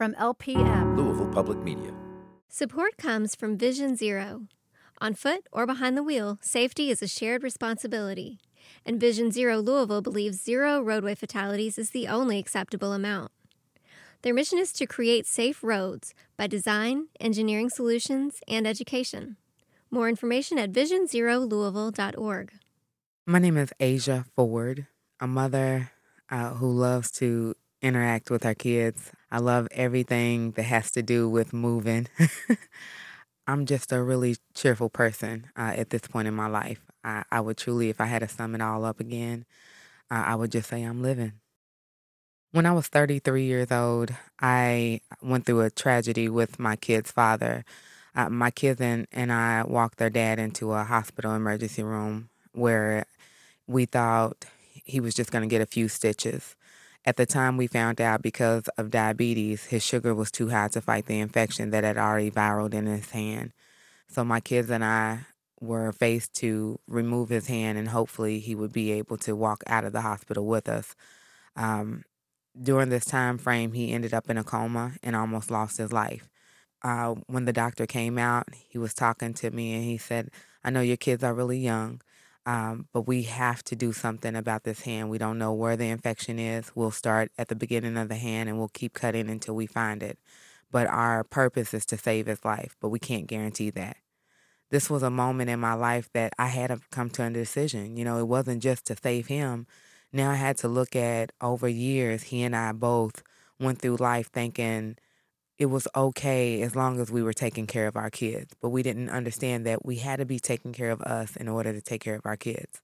From LPM, Louisville Public Media. Support comes from Vision Zero. On foot or behind the wheel, safety is a shared responsibility. And Vision Zero Louisville believes zero roadway fatalities is the only acceptable amount. Their mission is to create safe roads by design, engineering solutions, and education. More information at visionzerolouisville.org. My name is Asia Ford, a mother uh, who loves to interact with her kids. I love everything that has to do with moving. I'm just a really cheerful person uh, at this point in my life. I, I, would truly, if I had to sum it all up again, uh, I would just say I'm living. When I was 33 years old, I went through a tragedy with my kid's father. Uh, my kids and, and I walked their dad into a hospital emergency room where we thought he was just going to get a few stitches. At the time, we found out because of diabetes, his sugar was too high to fight the infection that had already viraled in his hand. So my kids and I were faced to remove his hand, and hopefully he would be able to walk out of the hospital with us. Um, during this time frame, he ended up in a coma and almost lost his life. Uh, when the doctor came out, he was talking to me and he said, I know your kids are really young, um, but we have to do something about this hand. We don't know where the infection is. We'll start at the beginning of the hand and we'll keep cutting until we find it. But our purpose is to save his life, but we can't guarantee that. This was a moment in my life that I had to come to a decision. You know, it wasn't just to save him. Now I had to look at over years, he and I both went through life thinking, it was okay as long as we were taking care of our kids. But we didn't understand that we had to be taking care of us in order to take care of our kids.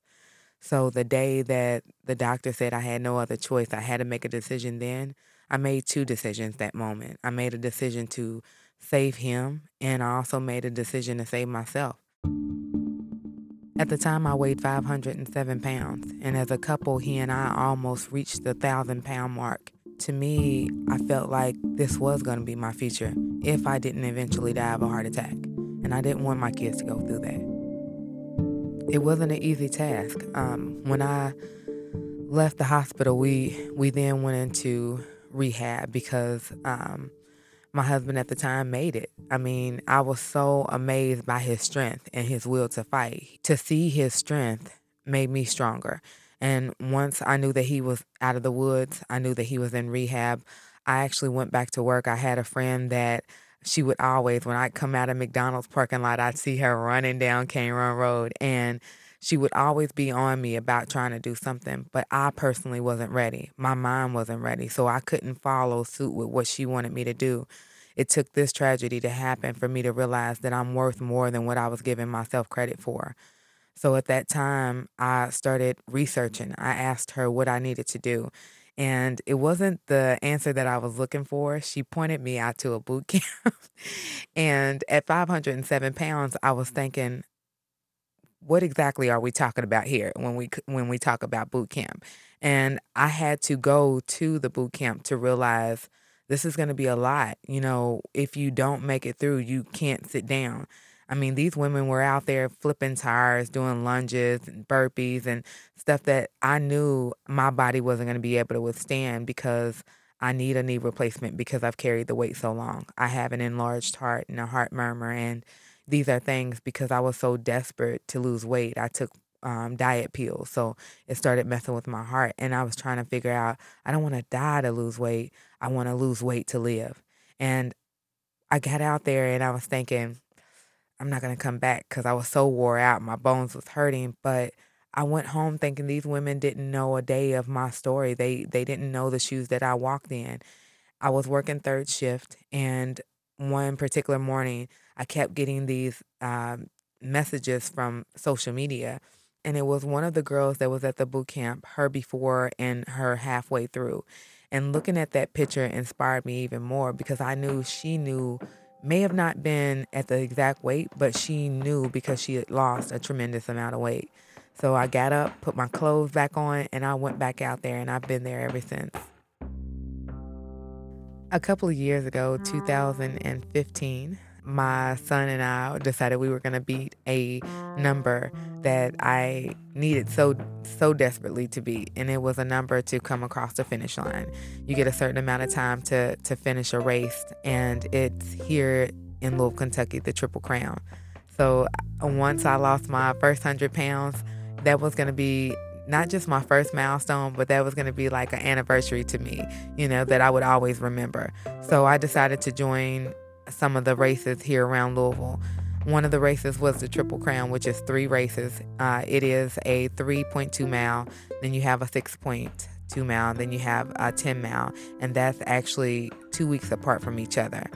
So the day that the doctor said I had no other choice, I had to make a decision then. I made two decisions that moment. I made a decision to save him, and I also made a decision to save myself. At the time, I weighed 507 pounds, and as a couple, he and I almost reached the thousand pound mark to me, I felt like this was going to be my future if I didn't eventually die of a heart attack. And I didn't want my kids to go through that. It wasn't an easy task. Um, when I left the hospital, we, we then went into rehab because um, my husband at the time made it. I mean, I was so amazed by his strength and his will to fight. To see his strength made me stronger. And once I knew that he was out of the woods, I knew that he was in rehab. I actually went back to work. I had a friend that she would always, when I'd come out of McDonald's parking lot, I'd see her running down Cane Run Road. And she would always be on me about trying to do something. But I personally wasn't ready. My mind wasn't ready. So I couldn't follow suit with what she wanted me to do. It took this tragedy to happen for me to realize that I'm worth more than what I was giving myself credit for. So at that time, I started researching. I asked her what I needed to do. And it wasn't the answer that I was looking for. She pointed me out to a boot camp. and at 507 pounds, I was thinking, what exactly are we talking about here when we when we talk about boot camp? And I had to go to the boot camp to realize this is going to be a lot. You know, if you don't make it through, you can't sit down. I mean, these women were out there flipping tires, doing lunges and burpees and stuff that I knew my body wasn't going to be able to withstand because I need a knee replacement because I've carried the weight so long. I have an enlarged heart and a heart murmur. And these are things because I was so desperate to lose weight. I took um, diet pills. So it started messing with my heart. And I was trying to figure out I don't want to die to lose weight. I want to lose weight to live. And I got out there and I was thinking, I'm not going to come back because I was so wore out. My bones was hurting. But I went home thinking these women didn't know a day of my story. They they didn't know the shoes that I walked in. I was working third shift, and one particular morning, I kept getting these um, messages from social media, and it was one of the girls that was at the boot camp, her before and her halfway through. And looking at that picture inspired me even more because I knew she knew may have not been at the exact weight, but she knew because she had lost a tremendous amount of weight. So I got up, put my clothes back on, and I went back out there, and I've been there ever since. A couple of years ago, 2015, my son and I decided we were going to beat a number that I needed so so desperately to beat, and it was a number to come across the finish line. You get a certain amount of time to to finish a race, and it's here in Louisville, Kentucky, the Triple Crown. So uh, once I lost my first hundred pounds, that was going to be not just my first milestone, but that was going to be like an anniversary to me, you know, that I would always remember. So I decided to join some of the races here around Louisville. One of the races was the Triple Crown, which is three races. Uh, it is a 3.2 mile, then you have a 6.2 mile, then you have a 10 mile, and that's actually two weeks apart from each other.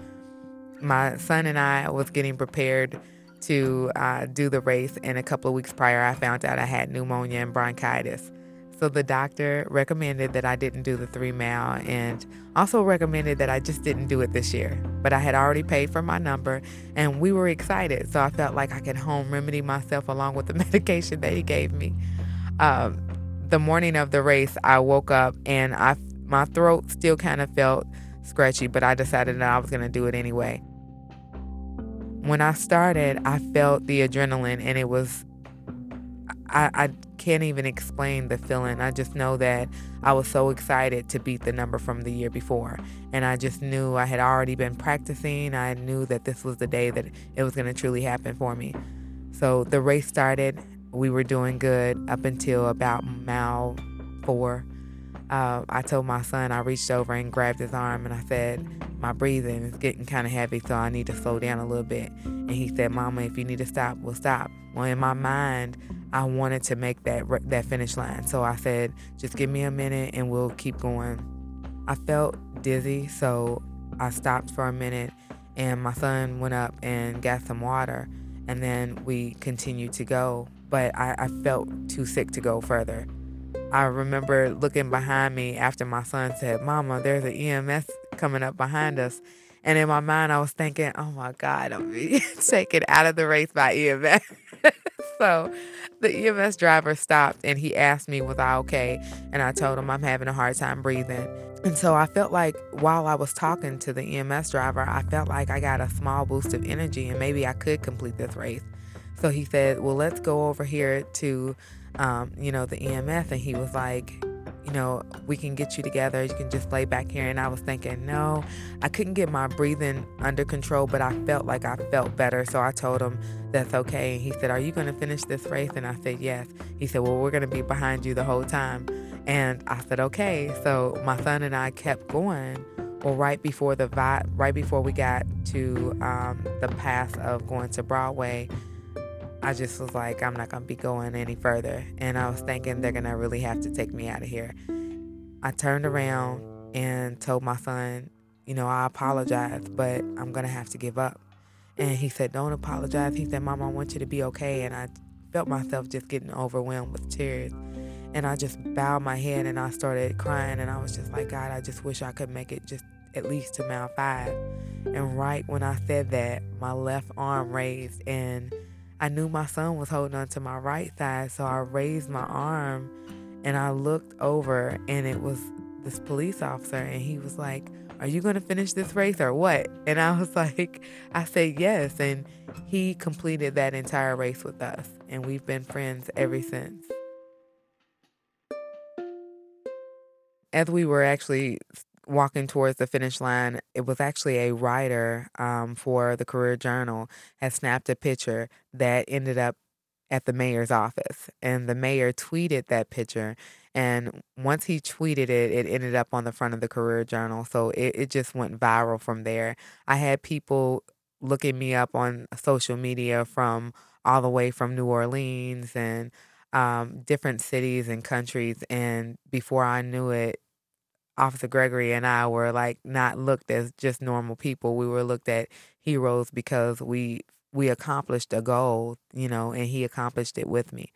My son and I was getting prepared to uh, do the race, and a couple of weeks prior, I found out I had pneumonia and bronchitis. So the doctor recommended that I didn't do the three mile and also recommended that I just didn't do it this year. But I had already paid for my number and we were excited. So I felt like I could home remedy myself along with the medication that he gave me. Um, the morning of the race, I woke up and I my throat still kind of felt scratchy, but I decided that I was going to do it anyway. When I started, I felt the adrenaline and it was I, I can't even explain the feeling. I just know that I was so excited to beat the number from the year before. And I just knew I had already been practicing. I knew that this was the day that it was going to truly happen for me. So the race started. We were doing good up until about mile four. Uh, I told my son, I reached over and grabbed his arm and I said, My breathing is getting kind of heavy, so I need to slow down a little bit. And he said, Mama, if you need to stop, we'll stop. Well, in my mind, I wanted to make that that finish line. So I said, just give me a minute and we'll keep going. I felt dizzy, so I stopped for a minute and my son went up and got some water and then we continued to go. But I, I felt too sick to go further. I remember looking behind me after my son said, Mama, there's an EMS coming up behind us. And in my mind, I was thinking, oh my God, I'm being taken out of the race by EMS. so the EMS driver stopped and he asked me, Was I okay? And I told him I'm having a hard time breathing. And so I felt like while I was talking to the EMS driver, I felt like I got a small boost of energy and maybe I could complete this race. So he said, Well, let's go over here to, um, you know, the EMS. And he was like, you know, we can get you together. You can just lay back here. And I was thinking, no, I couldn't get my breathing under control, but I felt like I felt better. So I told him that's okay. And he said, Are you going to finish this race? And I said, Yes. He said, Well, we're going to be behind you the whole time. And I said, Okay. So my son and I kept going. Well, right before the vi- right before we got to um, the path of going to Broadway, I just was like, I'm not going to be going any further. And I was thinking they're going to really have to take me out of here. I turned around and told my son, you know, I apologize, but I'm going to have to give up. And he said, Don't apologize. He said, Mom, I want you to be okay. And I felt myself just getting overwhelmed with tears. And I just bowed my head and I started crying. And I was just like, God, I just wish I could make it just at least to mile five. And right when I said that, my left arm raised and I knew my son was holding on to my right side, so I raised my arm and I looked over and it was this police officer and he was like, Are you gonna finish this race or what? And I was like, I said yes. And he completed that entire race with us and we've been friends ever since. As we were actually walking towards the finish line, it was actually a writer um, for the Courier Journal had snapped a picture that ended up at the mayor's office, and the mayor tweeted that picture. And once he tweeted it, it ended up on the front of the Courier Journal. So it, it just went viral from there. I had people looking me up on social media from all the way from New Orleans and um, different cities and countries. And before I knew it, Officer Gregory and I were like not looked as just normal people. We were looked at heroes because we we accomplished a goal, you know, and he accomplished it with me.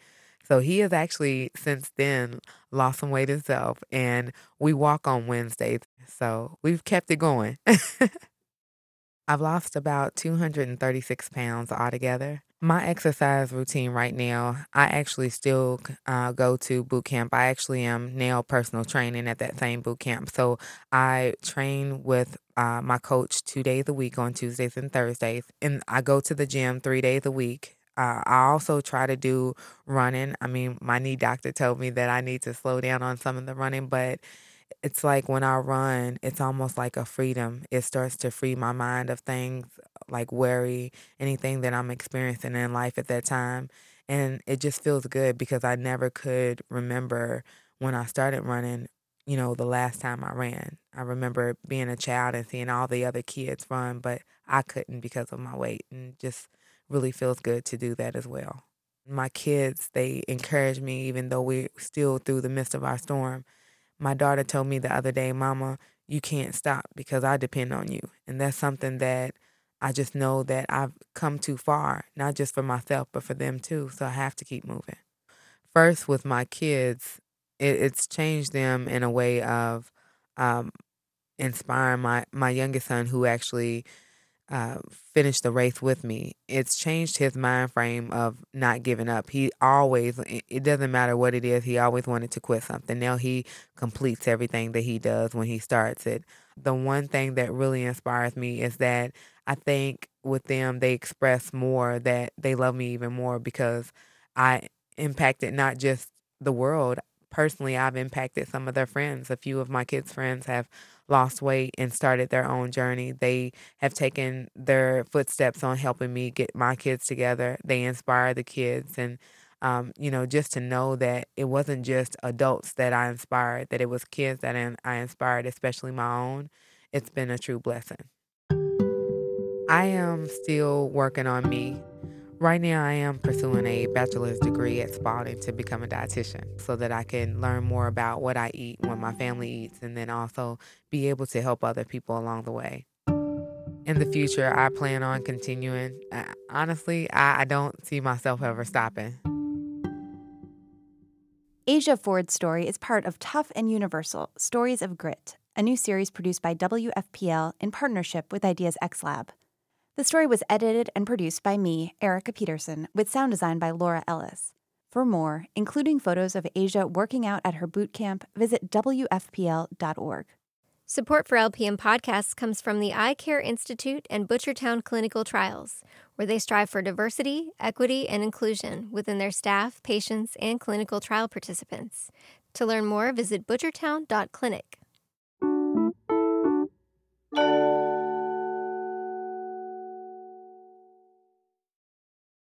So he has actually since then lost some weight himself and we walk on Wednesdays. So we've kept it going. I've lost about 236 pounds altogether. My exercise routine right now, I actually still uh, go to boot camp. I actually am now personal training at that same boot camp. So I train with uh, my coach two days a week on Tuesdays and Thursdays, and I go to the gym three days a week. Uh, I also try to do running. I mean, my knee doctor told me that I need to slow down on some of the running, but it's like when I run, it's almost like a freedom. It starts to free my mind of things like worry, anything that I'm experiencing in life at that time. And it just feels good because I never could remember when I started running, you know, the last time I ran. I remember being a child and seeing all the other kids run, but I couldn't because of my weight. And just really feels good to do that as well. My kids, they encourage me, even though we're still through the midst of our storm my daughter told me the other day, Mama, you can't stop because I depend on you. And that's something that I just know that I've come too far, not just for myself, but for them too. So I have to keep moving. First, with my kids, it, it's changed them in a way of um, inspiring my, my youngest son, who actually uh, finish the race with me, it's changed his mind frame of not giving up. He always, it doesn't matter what it is, he always wanted to quit something. Now he completes everything that he does when he starts it. The one thing that really inspires me is that I think with them, they express more that they love me even more because I impacted not just the world. Personally, I've impacted some of their friends. A few of my kids' friends have lost weight and started their own journey. They have taken their footsteps on helping me get my kids together. They inspire the kids and um, you know, just to know that it wasn't just adults that I inspired, that it was kids that I inspired, especially my own. It's been a true blessing. I am still working on me. Right now, I am pursuing a bachelor's degree at Spalding to become a dietitian so that I can learn more about what I eat, what my family eats, and then also be able to help other people along the way. In the future, I plan on continuing. Uh, honestly, I, I don't see myself ever stopping. Asia Ford's story is part of Tough and Universal Stories of Grit, a new series produced by WFPL in partnership with Ideas X Lab. The story was edited and produced by me, Erica Peterson, with sound design by Laura Ellis. For more, including photos of Asia working out at her boot camp, visit WFPL.org. Support for LPM podcasts comes from the Eye Care Institute and Butchertown Clinical Trials, where they strive for diversity, equity, and inclusion within their staff, patients, and clinical trial participants. To learn more, visit butchertown.clinic.